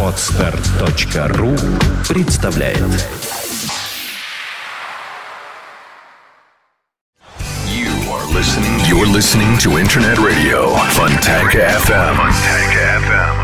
Отстар.ру представляет You are listening. You're listening to Internet Radio Fontanka FM. Fontanka FM.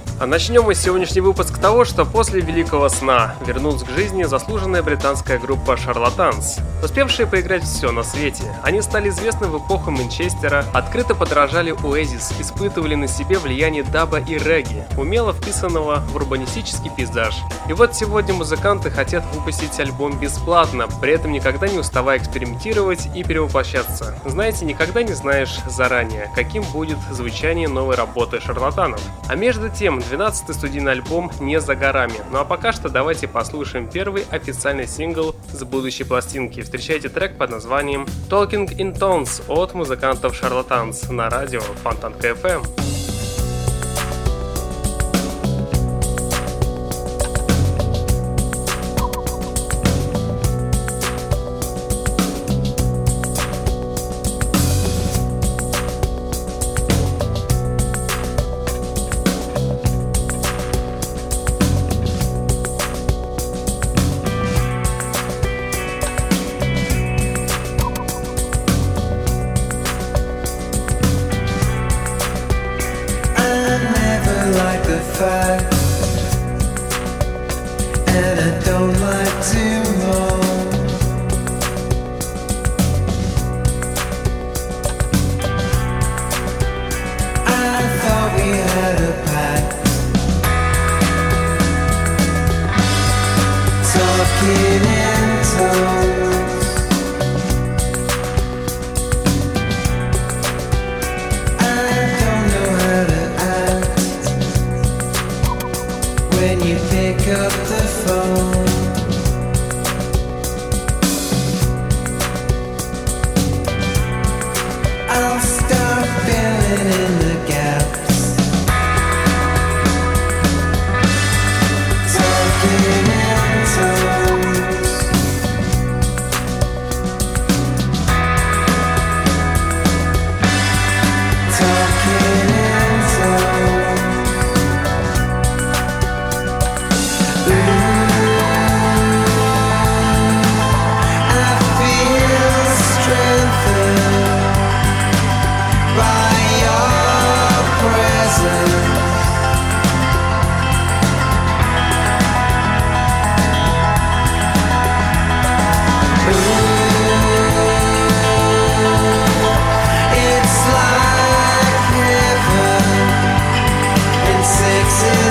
А начнем мы сегодняшний выпуск того, что после Великого Сна вернулась к жизни заслуженная британская группа Шарлатанс, успевшие поиграть все на свете. Они стали известны в эпоху Манчестера, открыто подражали Оазис, испытывали на себе влияние даба и регги, умело вписанного в урбанистический пейзаж. И вот сегодня музыканты хотят выпустить альбом бесплатно, при этом никогда не уставая экспериментировать и перевоплощаться. Знаете, никогда не знаешь заранее, каким будет звучание новой работы шарлатанов. А между тем, 12-й студийный альбом не за горами. Ну а пока что давайте послушаем первый официальный сингл с будущей пластинки. Встречайте трек под названием Talking in Tones от музыкантов Шарлатанс на радио Фонтанка FM.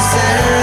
innocent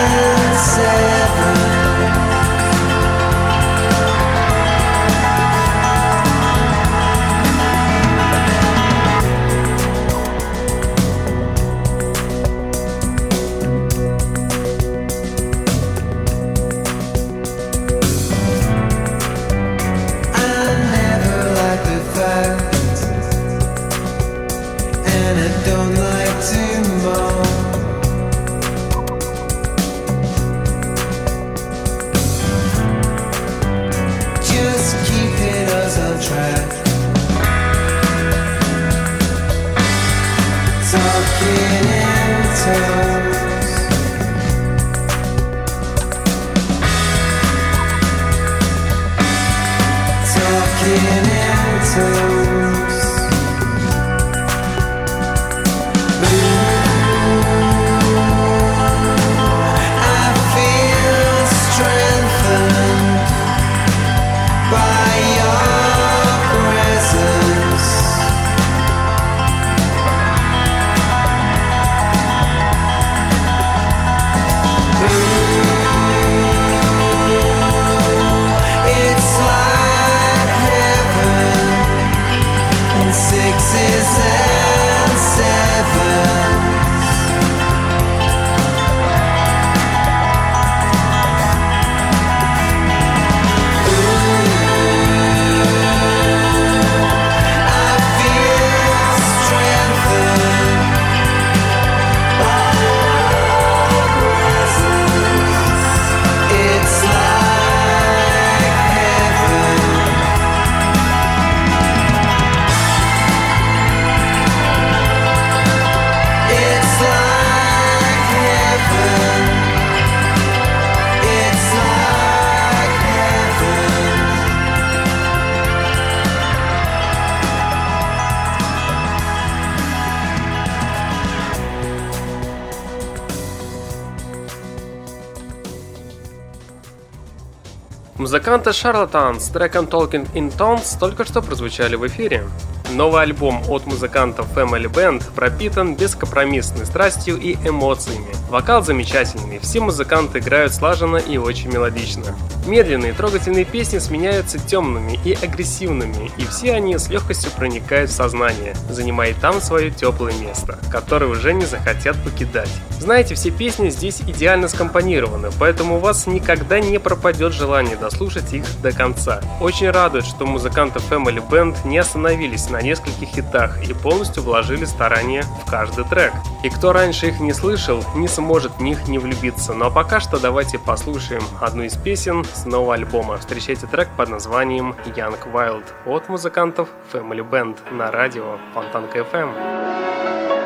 Музыканты Charlatans с треком Talking in Tones только что прозвучали в эфире. Новый альбом от музыкантов Family Band пропитан бескомпромиссной страстью и эмоциями. Вокал замечательный, все музыканты играют слаженно и очень мелодично. Медленные трогательные песни сменяются темными и агрессивными, и все они с легкостью проникают в сознание, занимая там свое теплое место, которое уже не захотят покидать. Знаете, все песни здесь идеально скомпонированы, поэтому у вас никогда не пропадет желание дослушать их до конца. Очень радует, что музыканты Family Band не остановились на нескольких хитах и полностью вложили старания в каждый трек. И кто раньше их не слышал, не сможет в них не влюбиться. Но пока что давайте послушаем одну из песен с нового альбома. Встречайте трек под названием Young Wild от музыкантов Family Band на радио Фонтанка FM.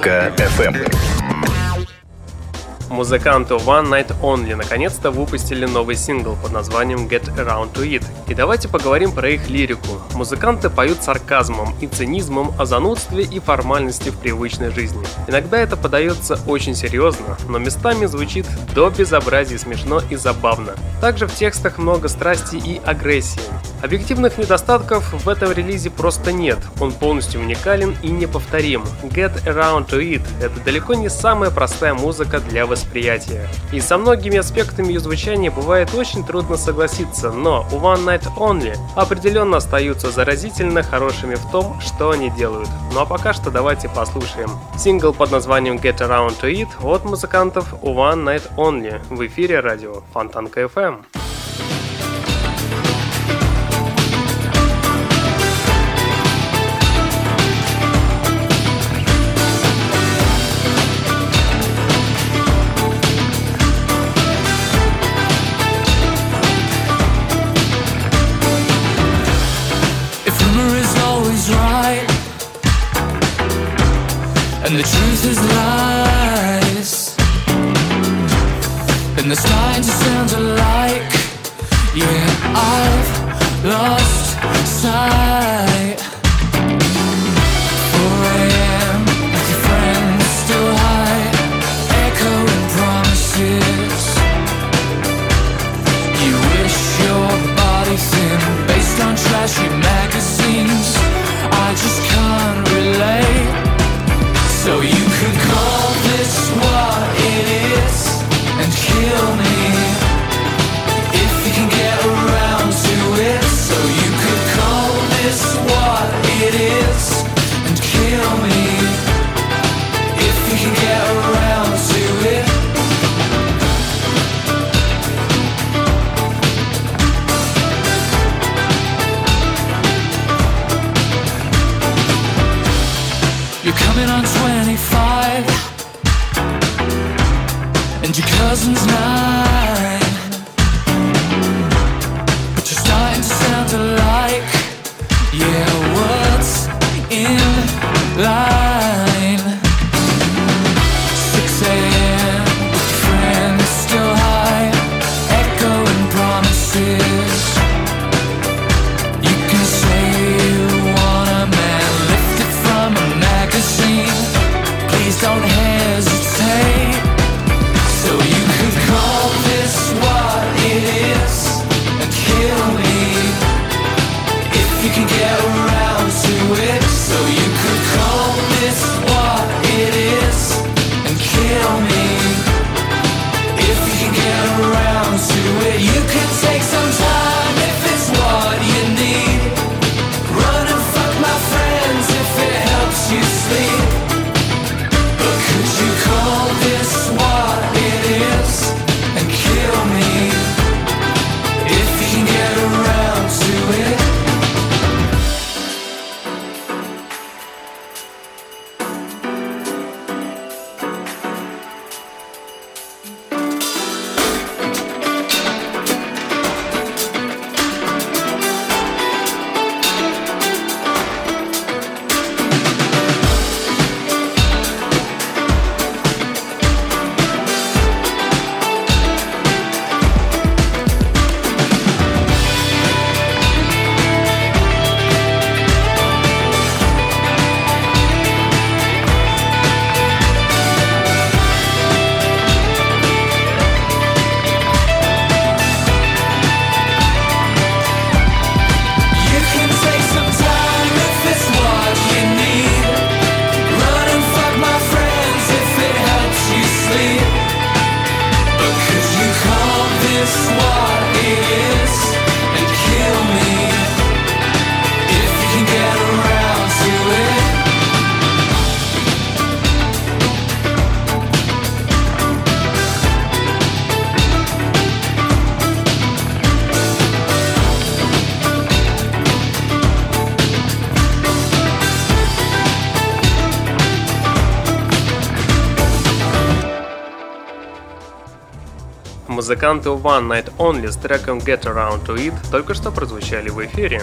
Фонтанка FM. Музыканты One Night Only наконец-то выпустили новый сингл под названием Get Around to It И давайте поговорим про их лирику. Музыканты поют сарказмом и цинизмом о занудстве и формальности в привычной жизни. Иногда это подается очень серьезно, но местами звучит до безобразия смешно и забавно. Также в текстах много страсти и агрессии. Объективных недостатков в этом релизе просто нет, он полностью уникален и неповторим. Get Around to It — это далеко не самая простая музыка для восприятия. И со многими аспектами ее звучания бывает очень трудно согласиться, но One Night Only определенно остаются заразительно хорошими в том, что они делают. Ну а пока что давайте послушаем. Сингл под названием Get Around to It от музыкантов One Night Only в эфире радио Фонтанка FM. The slides are Музыканты One Night Only с треком Get Around to It только что прозвучали в эфире.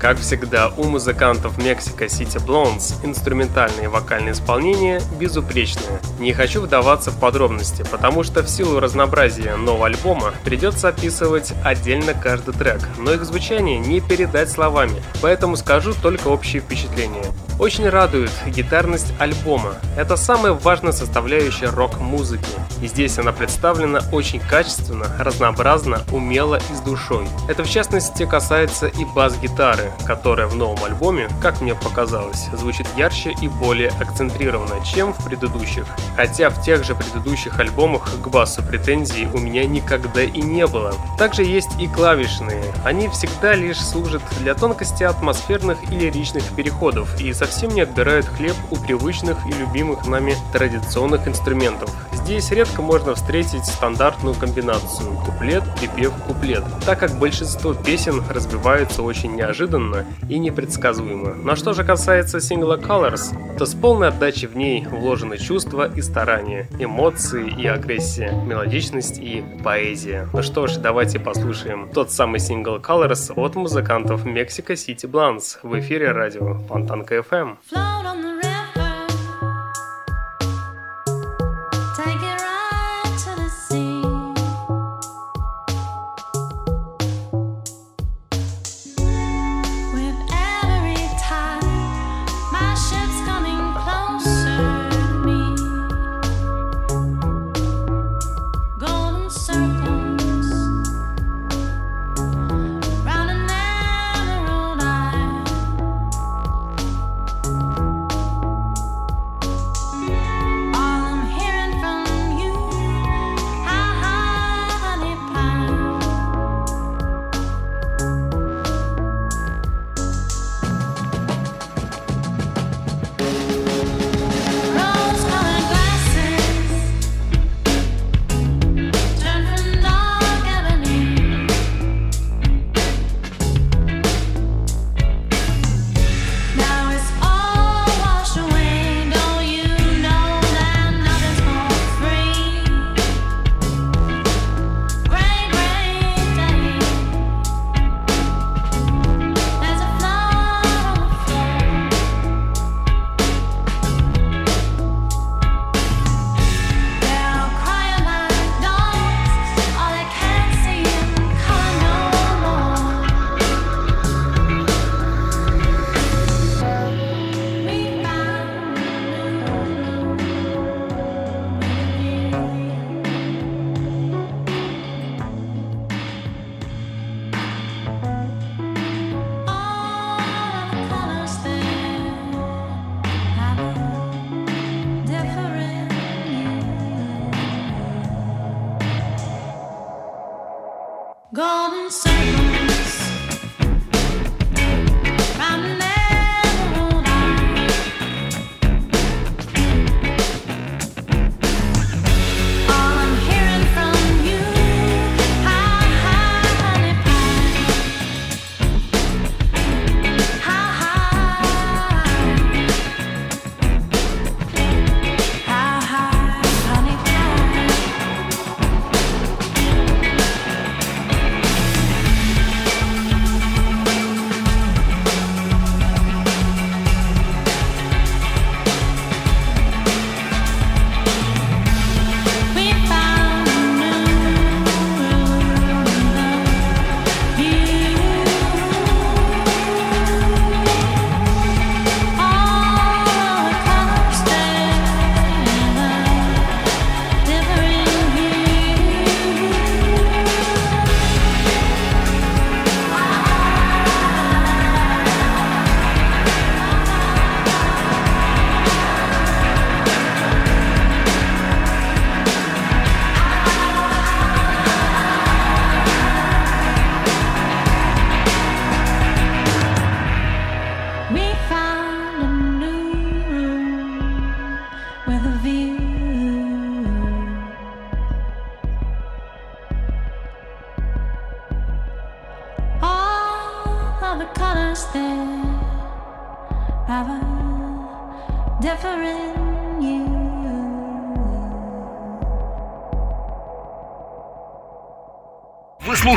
Как всегда, у музыкантов Mexico City Blondes инструментальное и вокальное исполнение безупречное. Не хочу вдаваться в подробности, потому что в силу разнообразия нового альбома придется описывать отдельно каждый трек, но их звучание не передать словами, поэтому скажу только общие впечатления. Очень радует гитарность альбома. Это самая важная составляющая рок-музыки. И здесь она представлена очень качественно, разнообразно, умело и с душой. Это в частности касается и бас-гитары, которая в новом альбоме, как мне показалось, звучит ярче и более акцентрированно, чем в предыдущих. Хотя в тех же предыдущих альбомах к басу претензий у меня никогда и не было. Также есть и клавишные. Они всегда лишь служат для тонкости атмосферных и лиричных переходов и совсем не отбирают хлеб у привычных и любимых нами традиционных инструментов. Здесь редко можно встретить стандартную комбинацию куплет, припев, куплет, так как большинство песен разбиваются очень неожиданно и непредсказуемо. Но что же касается сингла Colors, то с полной отдачей в ней вложены чувства и старания, эмоции и агрессия, мелодичность и поэзия. Ну что ж, давайте послушаем тот самый сингл Colors от музыкантов Mexico City Blondes в эфире радио Фонтанка FM. FM. Float on the river.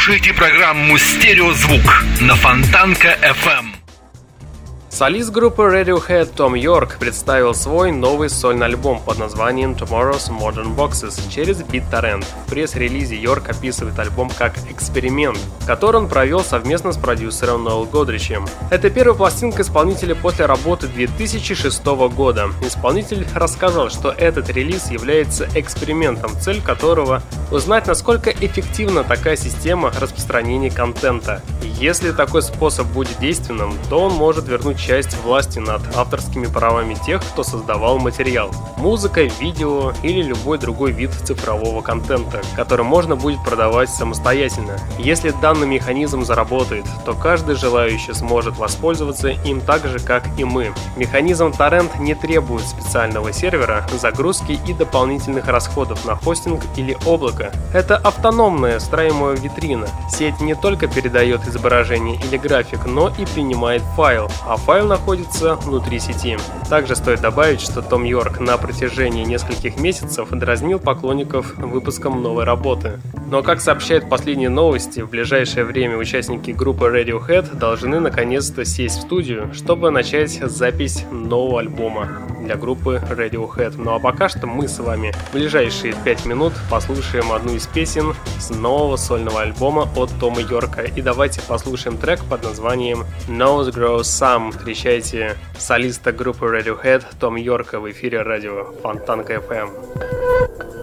Слушаете программу «Стереозвук» на Фонтанка FM. Солист группы Radiohead Том Йорк представил свой новый сольный альбом под названием Tomorrow's Modern Boxes через BitTorrent. В пресс-релизе Йорк описывает альбом как эксперимент, который он провел совместно с продюсером Ноэл Годричем. Это первая пластинка исполнителя после работы 2006 года. Исполнитель рассказал, что этот релиз является экспериментом, цель которого узнать, насколько эффективна такая система распространения контента. Если такой способ будет действенным, то он может вернуть часть власти над авторскими правами тех, кто создавал материал. Музыка, видео или любой другой вид цифрового контента, который можно будет продавать самостоятельно. Если данный механизм заработает, то каждый желающий сможет воспользоваться им так же, как и мы. Механизм торрент не требует специального сервера, загрузки и дополнительных расходов на хостинг или облако. Это автономная встраиваемая витрина. Сеть не только передает изображение или график, но и принимает файл, а файл находится внутри сети. Также стоит добавить, что Том Йорк на протяжении нескольких месяцев дразнил поклонников выпуском новой работы. Но как сообщают последние новости, в ближайшее время участники группы Radiohead должны наконец-то сесть в студию, чтобы начать запись нового альбома для группы Radiohead. Ну а пока что мы с вами в ближайшие 5 минут послушаем одну из песен с нового сольного альбома от Тома Йорка. И давайте послушаем трек под названием Nose Grows Some. Встречайте солиста группы Radiohead Том Йорка в эфире радио Фонтанка FM.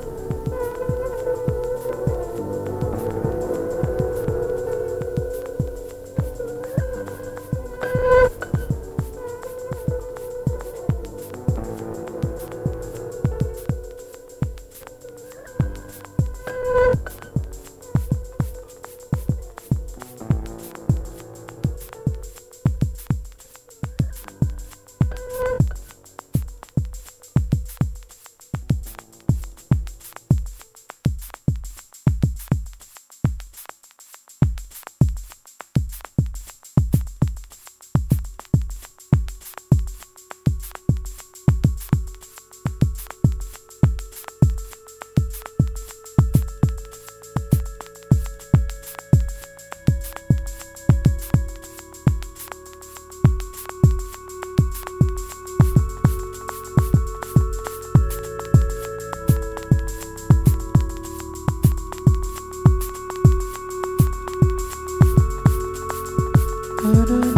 another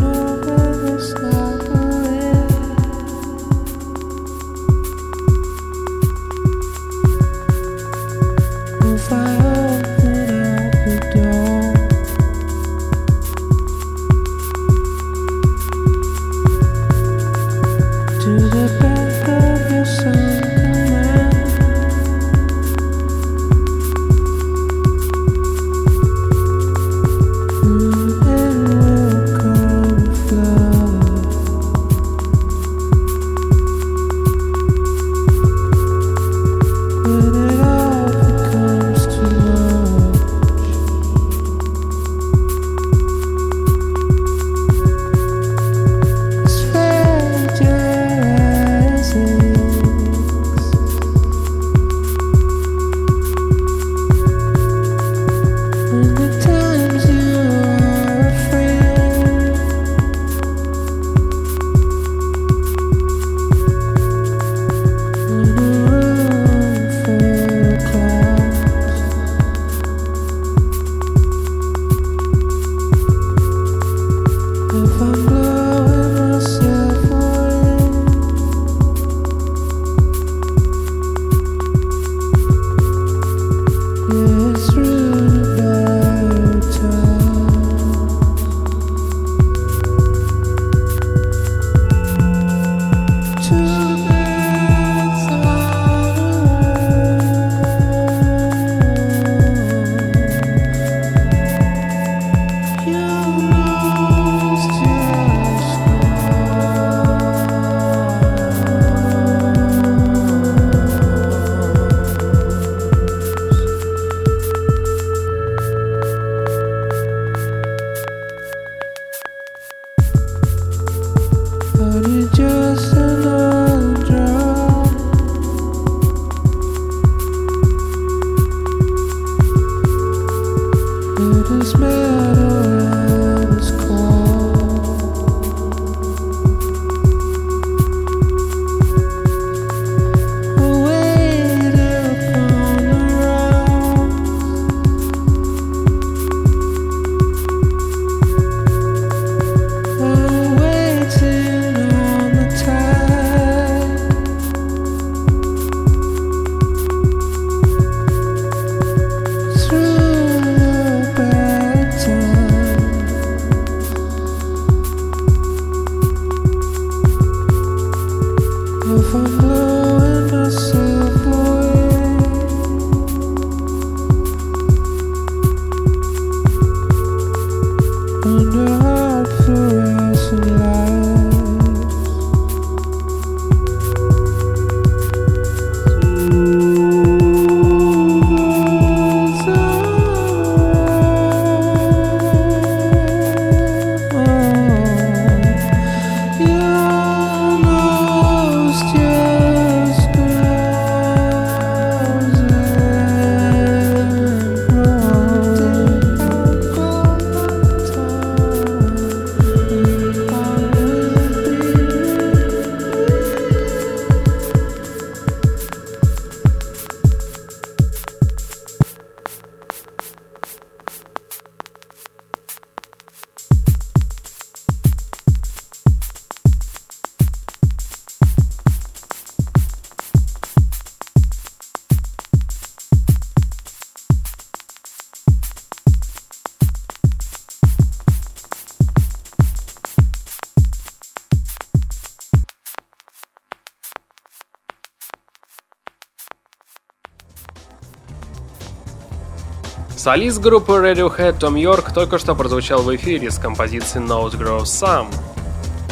Солист группы Radiohead Том Йорк только что прозвучал в эфире с композицией Nose Grows Some.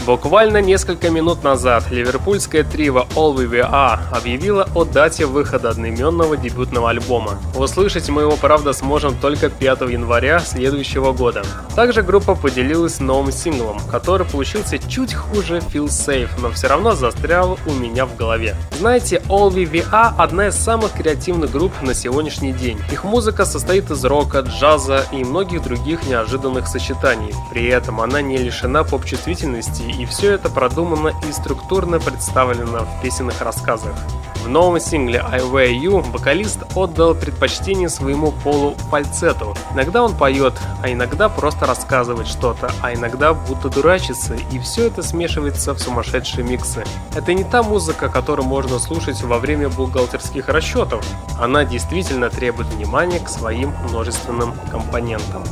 Буквально несколько минут назад ливерпульское трио All We We Are объявило о дате выхода одноименного дебютного альбома. Услышать мы его, правда, сможем только 5 января следующего года. Также группа поделилась новым синглом, который получился чуть хуже Feel Safe, но все равно застрял у меня в голове. Знаете, All We We Are одна из самых креативных групп на сегодняшний день. Их музыка состоит из рока, джаза и многих других неожиданных сочетаний. При этом она не лишена поп-чувствительности и все это продумано и структурно представлено в песенных рассказах. В новом сингле I Wear You вокалист отдал предпочтение своему полу фальцету. Иногда он поет, а иногда просто рассказывает что-то, а иногда будто дурачится, и все это смешивается в сумасшедшие миксы. Это не та музыка, которую можно слушать во время бухгалтерских расчетов. Она действительно требует внимания к своим множественным компонентам.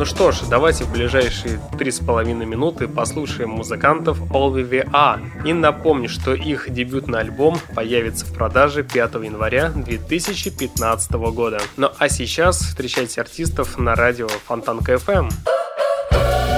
Ну что ж, давайте в ближайшие три с половиной минуты послушаем музыкантов All We Are. И напомню, что их дебютный альбом появится в продаже 5 января 2015 года. Ну а сейчас встречайте артистов на радио Фонтанка FM. What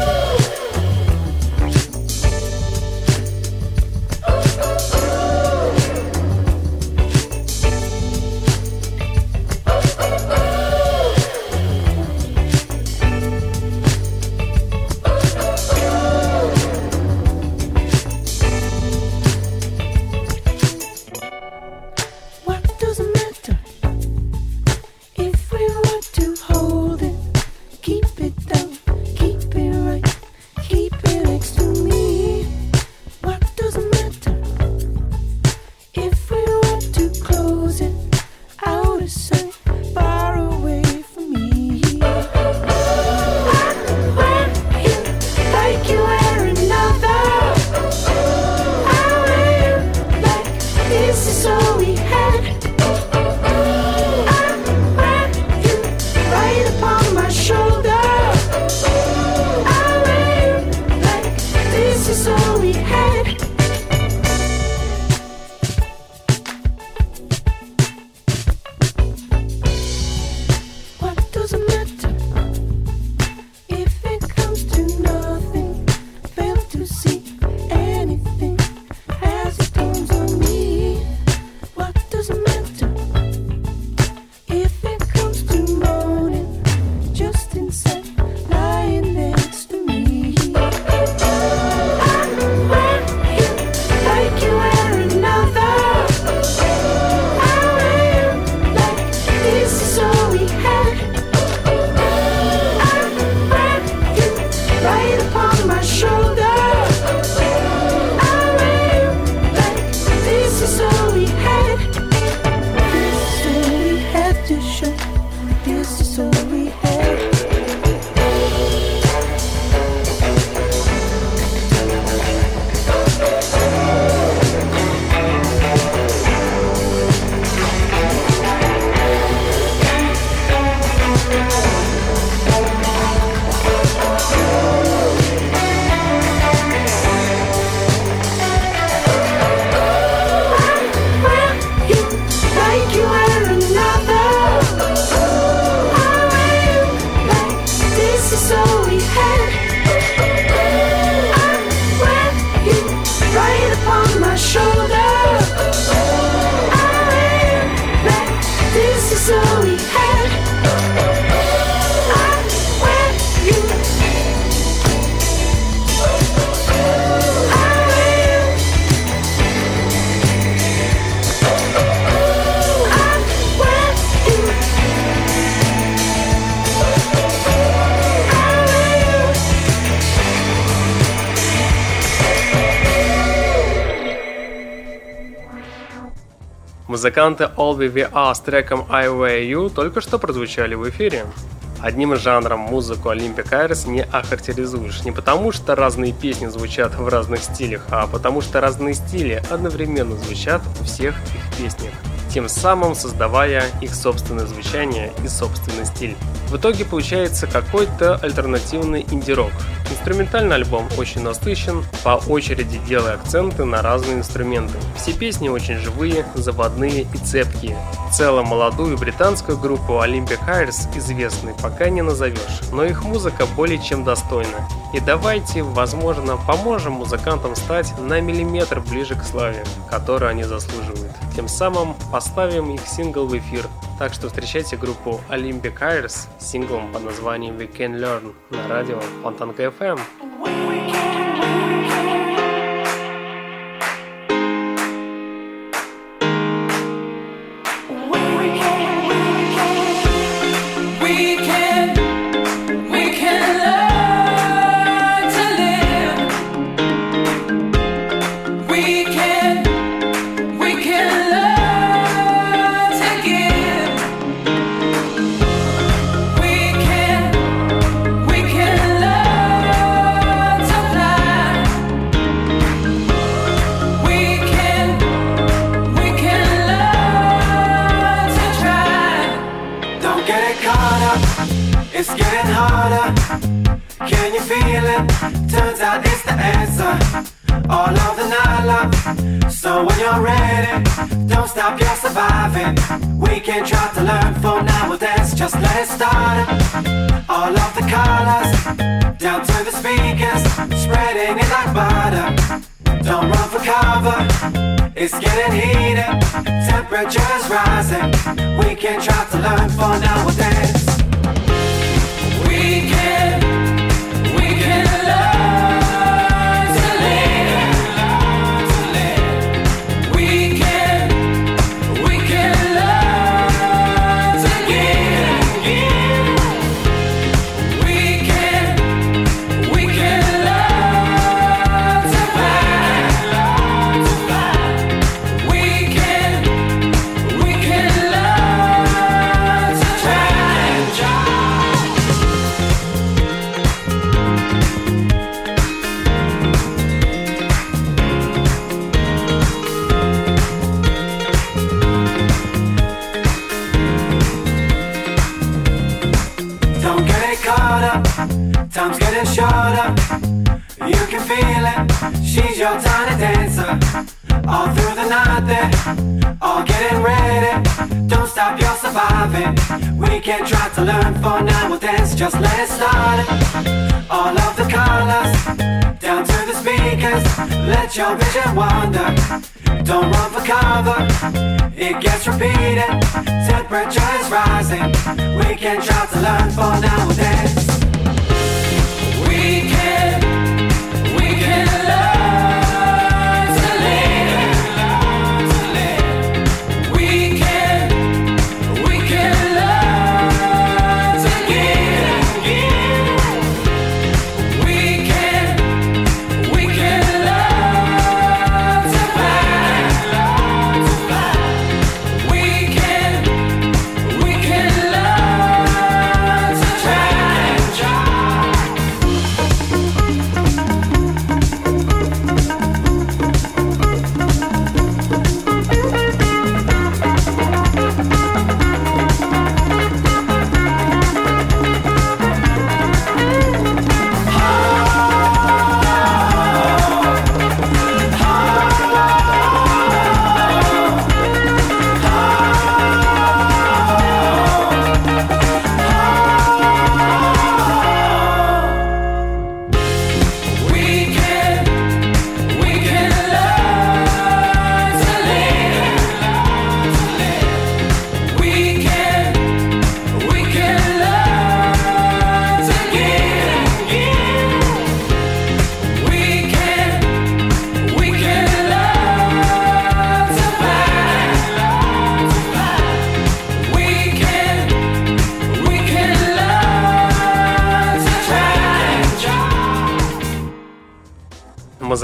Музыканты All We We Are с треком I Wear You только что прозвучали в эфире. Одним жанром музыку Olympic Iris не охарактеризуешь. Не потому, что разные песни звучат в разных стилях, а потому что разные стили одновременно звучат в всех их песнях тем самым создавая их собственное звучание и собственный стиль. В итоге получается какой-то альтернативный инди-рок. Инструментальный альбом очень насыщен, по очереди делая акценты на разные инструменты. Все песни очень живые, заводные и цепкие. В целом молодую британскую группу Olympic Hires известной пока не назовешь, но их музыка более чем достойна. И давайте, возможно, поможем музыкантам стать на миллиметр ближе к славе, которую они заслуживают. Тем самым поставим их сингл в эфир. Так что встречайте группу Olympic Hires с синглом под названием We Can Learn на радио Фонтанка FM. We Don't run for cover, it gets repeated. Temperature is rising. We can try to learn for now we'll dance.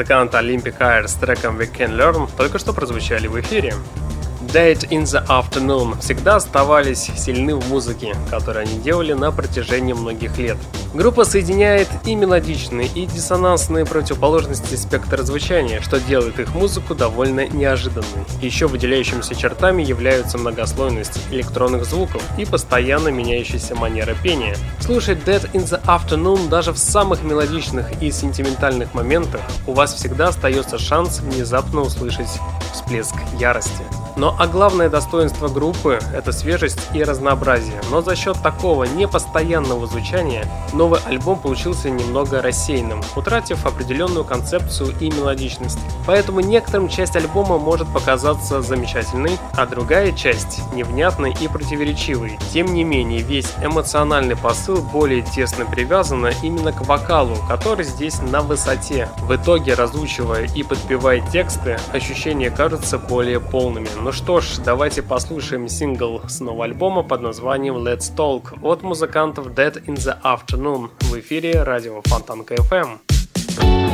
Музыкант Olympic Air с треком We Can Learn только что прозвучали в эфире. Date in the Afternoon всегда оставались сильны в музыке, которую они делали на протяжении многих лет. Группа соединяет и мелодичные, и диссонансные противоположности спектра звучания, что делает их музыку довольно неожиданной. Еще выделяющимися чертами являются многослойность электронных звуков и постоянно меняющаяся манера пения. Слушать Dead in the Afternoon даже в самых мелодичных и сентиментальных моментах у вас всегда остается шанс внезапно услышать всплеск ярости. Но а главное достоинство группы – это свежесть и разнообразие. Но за счет такого непостоянного звучания новый альбом получился немного рассеянным, утратив определенную концепцию и мелодичность. Поэтому некоторым часть альбома может показаться замечательной, а другая часть – невнятной и противоречивой. Тем не менее, весь эмоциональный посыл более тесно привязан именно к вокалу, который здесь на высоте. В итоге, разучивая и подпевая тексты, ощущения кажутся более полными. Ну что ж, давайте послушаем сингл с нового альбома под названием Let's Talk от музыкантов Dead in the Afternoon в эфире радио Фонтанка FM.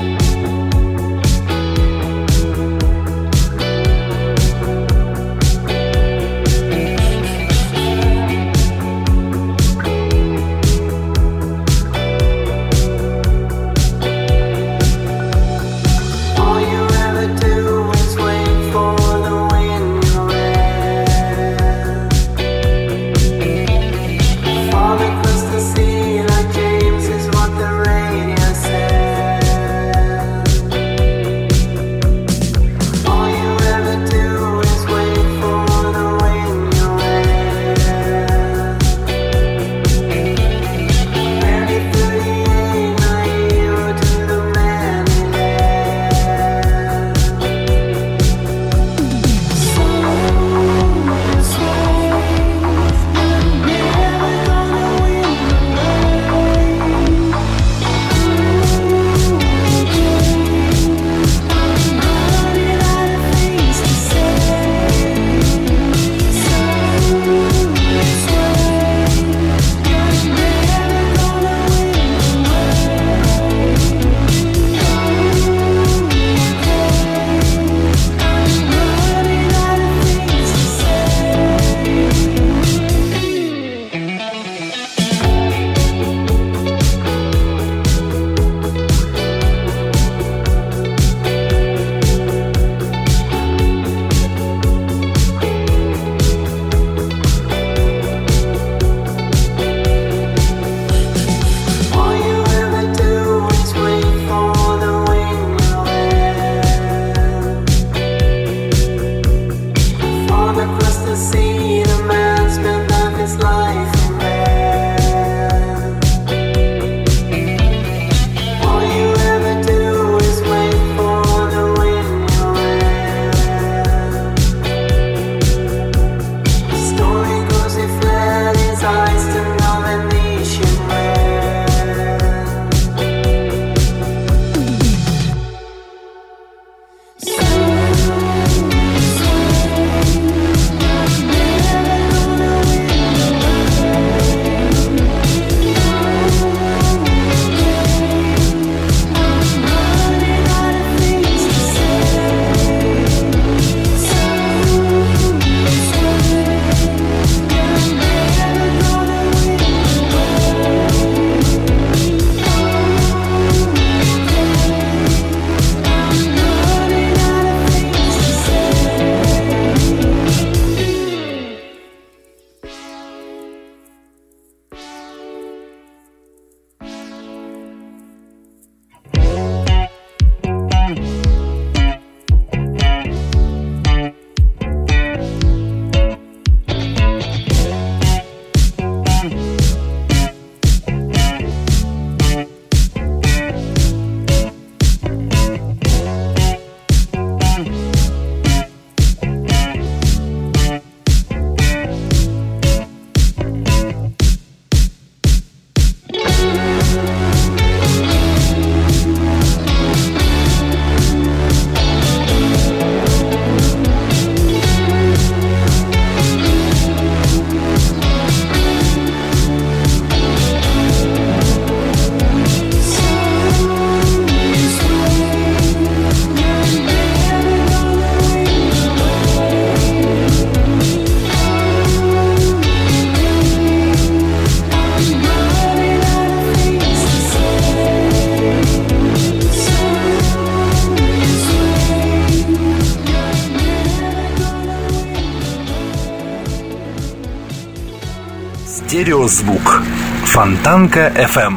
Стереозвук. Фонтанка FM.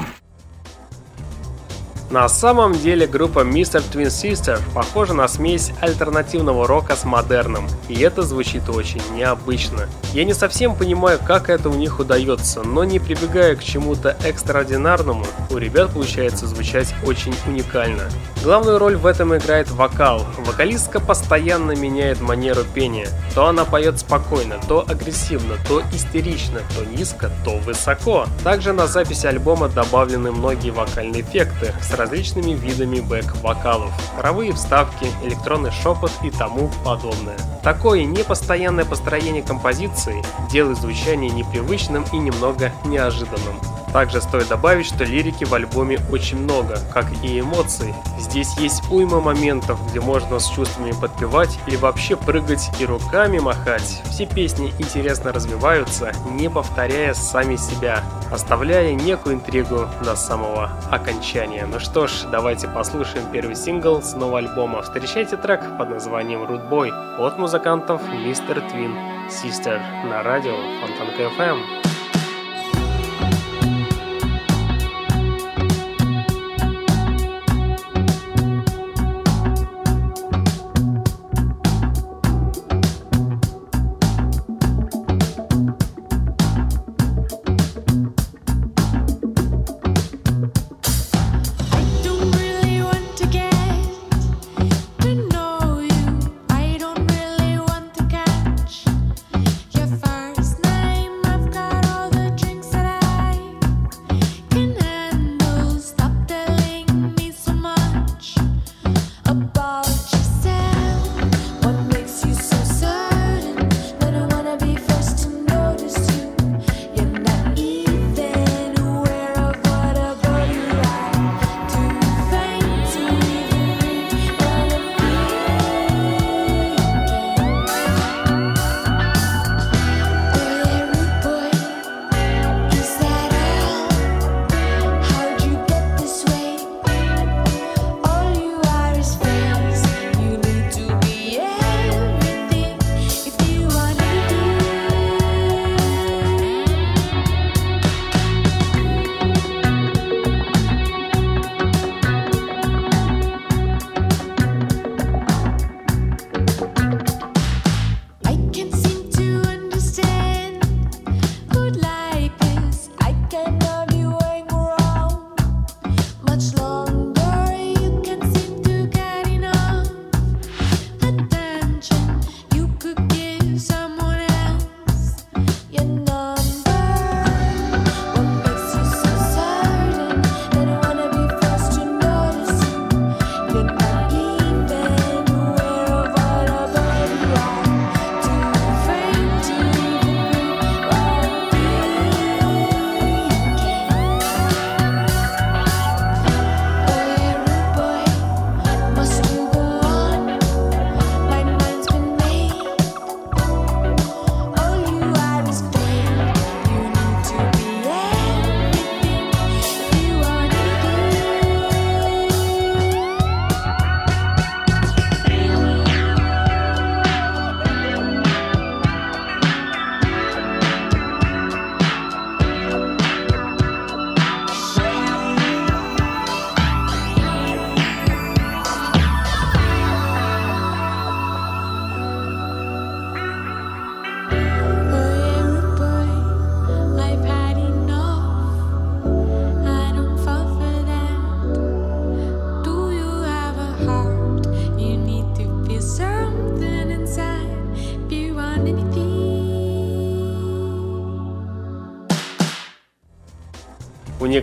На самом деле группа Mr. Twin Sister похожа на смесь альтернативного рока с модерном, и это звучит очень необычно. Я не совсем понимаю, как это у них удается, но не прибегая к чему-то экстраординарному, у ребят получается звучать очень уникально. Главную роль в этом играет вокал. Вокалистка постоянно меняет манеру пения. То она поет спокойно, то агрессивно, то истерично, то низко, то высоко. Также на записи альбома добавлены многие вокальные эффекты с различными видами бэк-вокалов, хоровые вставки, электронный шепот и тому подобное. Такое непостоянное построение композиции делает звучание непривычным и немного неожиданным. Также стоит добавить, что лирики в альбоме очень много, как и эмоций. Здесь есть уйма моментов, где можно с чувствами подпевать или вообще прыгать и руками махать. Все песни интересно развиваются, не повторяя сами себя, оставляя некую интригу до самого окончания. Ну что ж, давайте послушаем первый сингл с нового альбома. Встречайте трек под названием Boy от музыкантов Mr. Twin Sister на радио Фонтанка FM.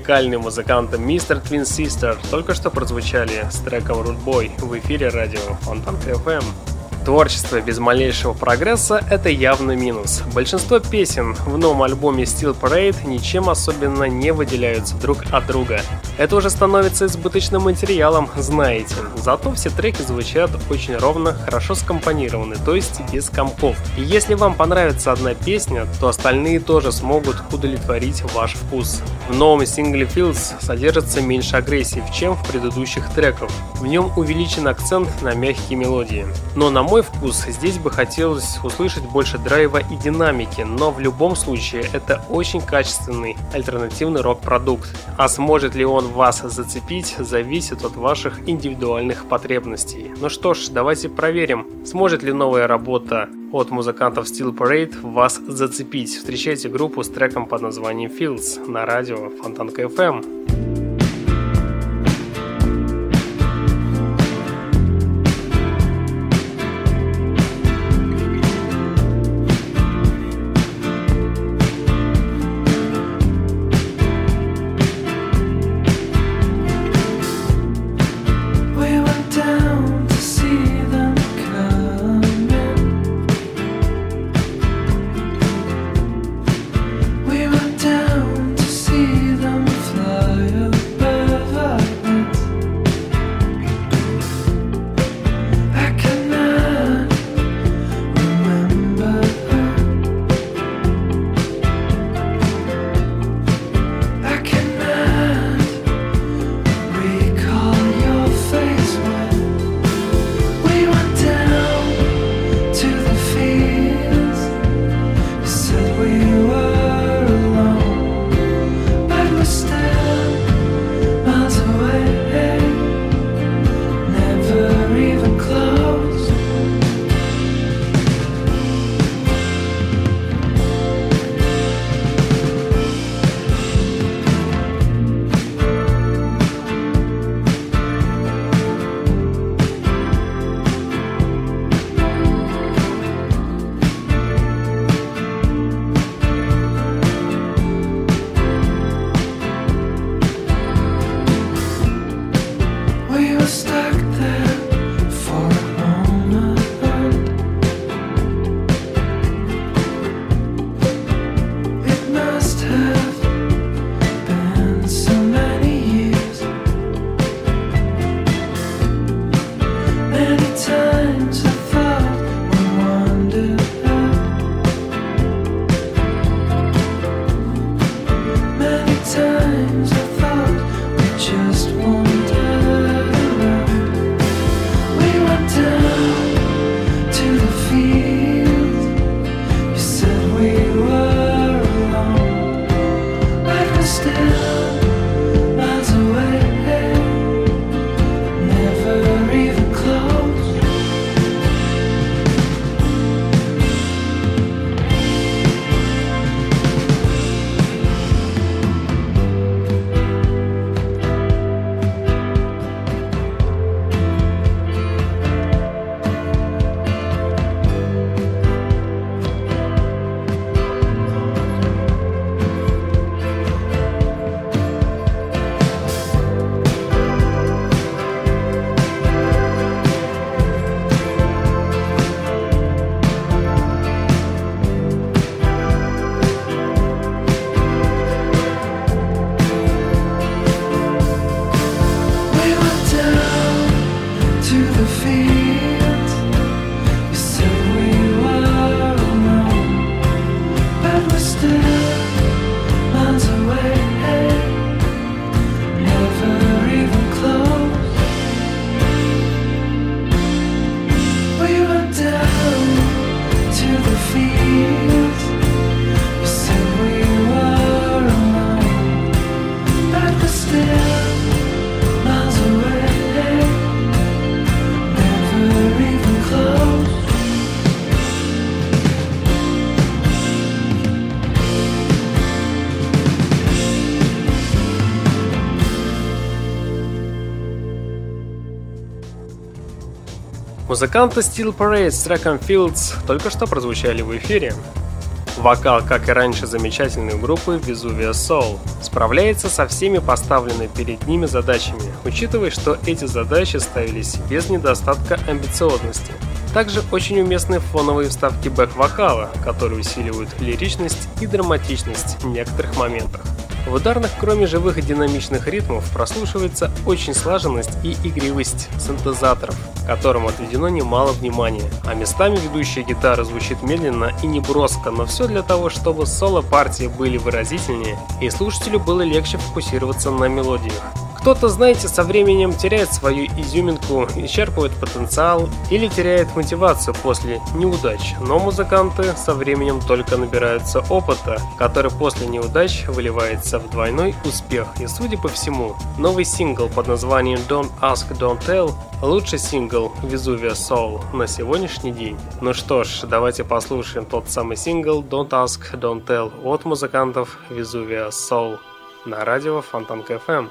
Уникальные музыканты Mr. Twin Sister только что прозвучали с треком Boy в эфире радио Фонтанка FM. Творчество без малейшего прогресса – это явный минус. Большинство песен в новом альбоме Steel Parade ничем особенно не выделяются друг от друга. Это уже становится избыточным материалом, знаете. Зато все треки звучат очень ровно, хорошо скомпонированы, то есть без компов. И если вам понравится одна песня, то остальные тоже смогут удовлетворить ваш вкус. В новом сингле Fields содержится меньше агрессии, чем в предыдущих треках. В нем увеличен акцент на мягкие мелодии. Но на мой вкус, здесь бы хотелось услышать больше драйва и динамики, но в любом случае это очень качественный альтернативный рок-продукт. А сможет ли он вас зацепить, зависит от ваших индивидуальных потребностей. Ну что ж, давайте проверим, сможет ли новая работа от музыкантов Steel Parade вас зацепить. Встречайте группу с треком под названием Fields на радио Фонтанка FM. Музыканты Steel Parade с треком Fields только что прозвучали в эфире. Вокал, как и раньше замечательной группы Vesuvia Soul, справляется со всеми поставленными перед ними задачами, учитывая, что эти задачи ставились без недостатка амбициозности. Также очень уместны фоновые вставки бэк-вокала, которые усиливают лиричность и драматичность в некоторых моментах. В ударных, кроме живых динамичных ритмов, прослушивается очень слаженность и игривость синтезаторов, которым отведено немало внимания. А местами ведущая гитара звучит медленно и неброско, но все для того, чтобы соло-партии были выразительнее и слушателю было легче фокусироваться на мелодиях. Кто-то, знаете, со временем теряет свою изюминку, исчерпывает потенциал или теряет мотивацию после неудач, но музыканты со временем только набираются опыта, который после неудач выливается в двойной успех. И судя по всему, новый сингл под названием Don't Ask, Don't Tell лучший сингл Vesuvia Soul на сегодняшний день. Ну что ж, давайте послушаем тот самый сингл Don't Ask, Don't Tell от музыкантов Vesuvia Soul на радио Фонтанка FM.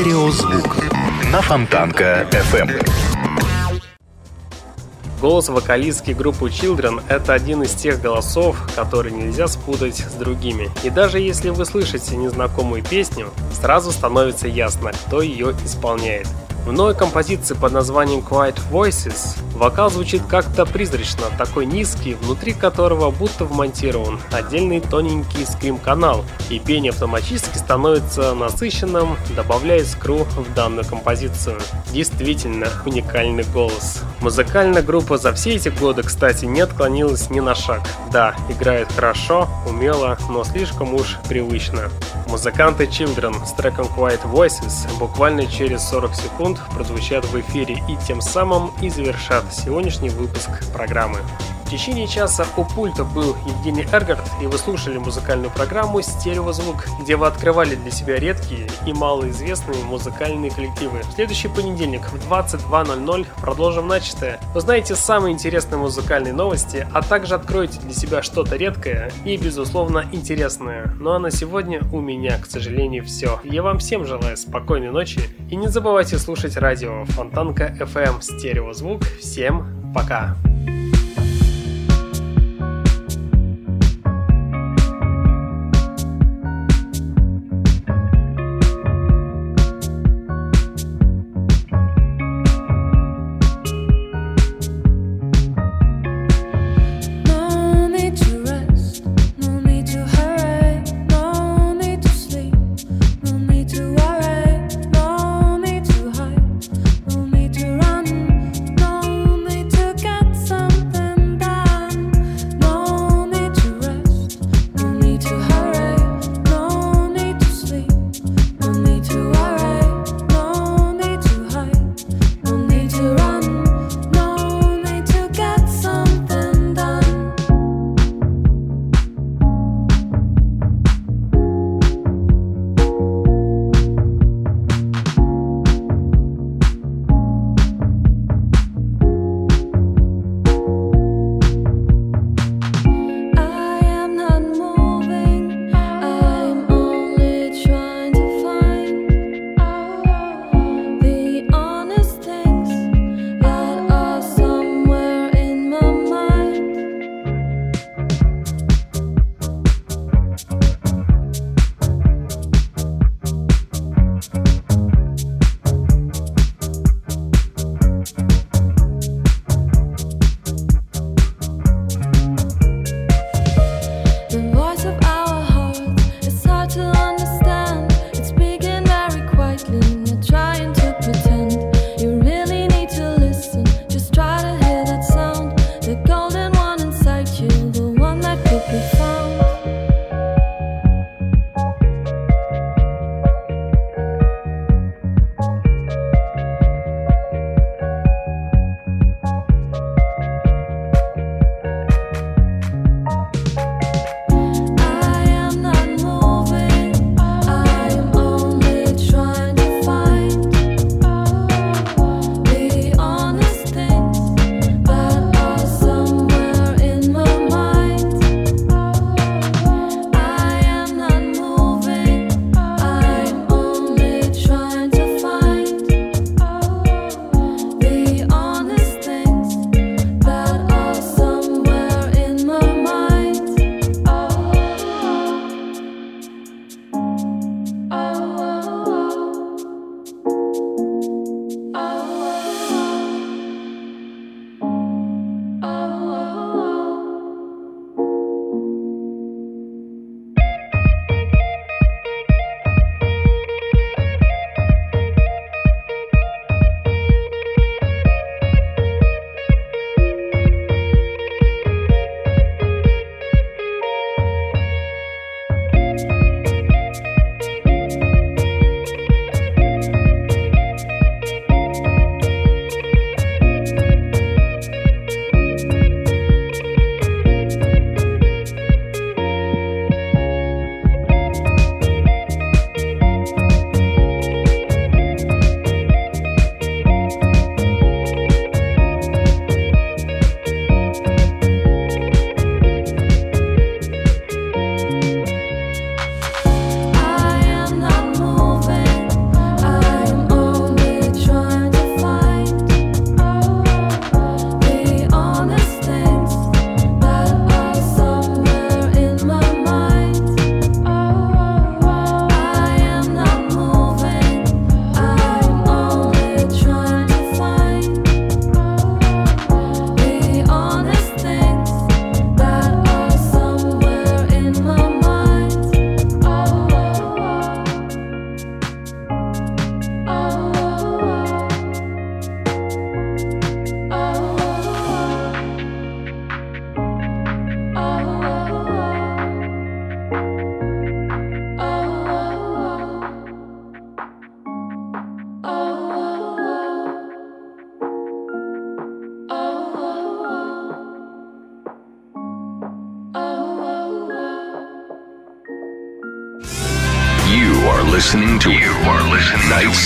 Стереозвук на Фонтанка FM. Эм. Голос вокалистки группы Children – это один из тех голосов, которые нельзя спутать с другими. И даже если вы слышите незнакомую песню, сразу становится ясно, кто ее исполняет. В новой композиции под названием Quiet Voices вокал звучит как-то призрачно, такой низкий, внутри которого будто вмонтирован отдельный тоненький скрим-канал, и пение автоматически становится насыщенным, добавляя скру в данную композицию. Действительно уникальный голос. Музыкальная группа за все эти годы, кстати, не отклонилась ни на шаг. Да, играет хорошо, умело, но слишком уж привычно. Музыканты Children с треком Quiet Voices буквально через 40 секунд прозвучат в эфире и тем самым и завершат сегодняшний выпуск программы. В течение часа у пульта был Евгений Эргард, и вы слушали музыкальную программу «Стереозвук», где вы открывали для себя редкие и малоизвестные музыкальные коллективы. В следующий понедельник в 22.00 продолжим начатое. Узнаете самые интересные музыкальные новости, а также откроете для себя что-то редкое и, безусловно, интересное. Ну а на сегодня у меня, к сожалению, все. Я вам всем желаю спокойной ночи и не забывайте слушать радио Фонтанка FM Стереозвук. Всем пока! No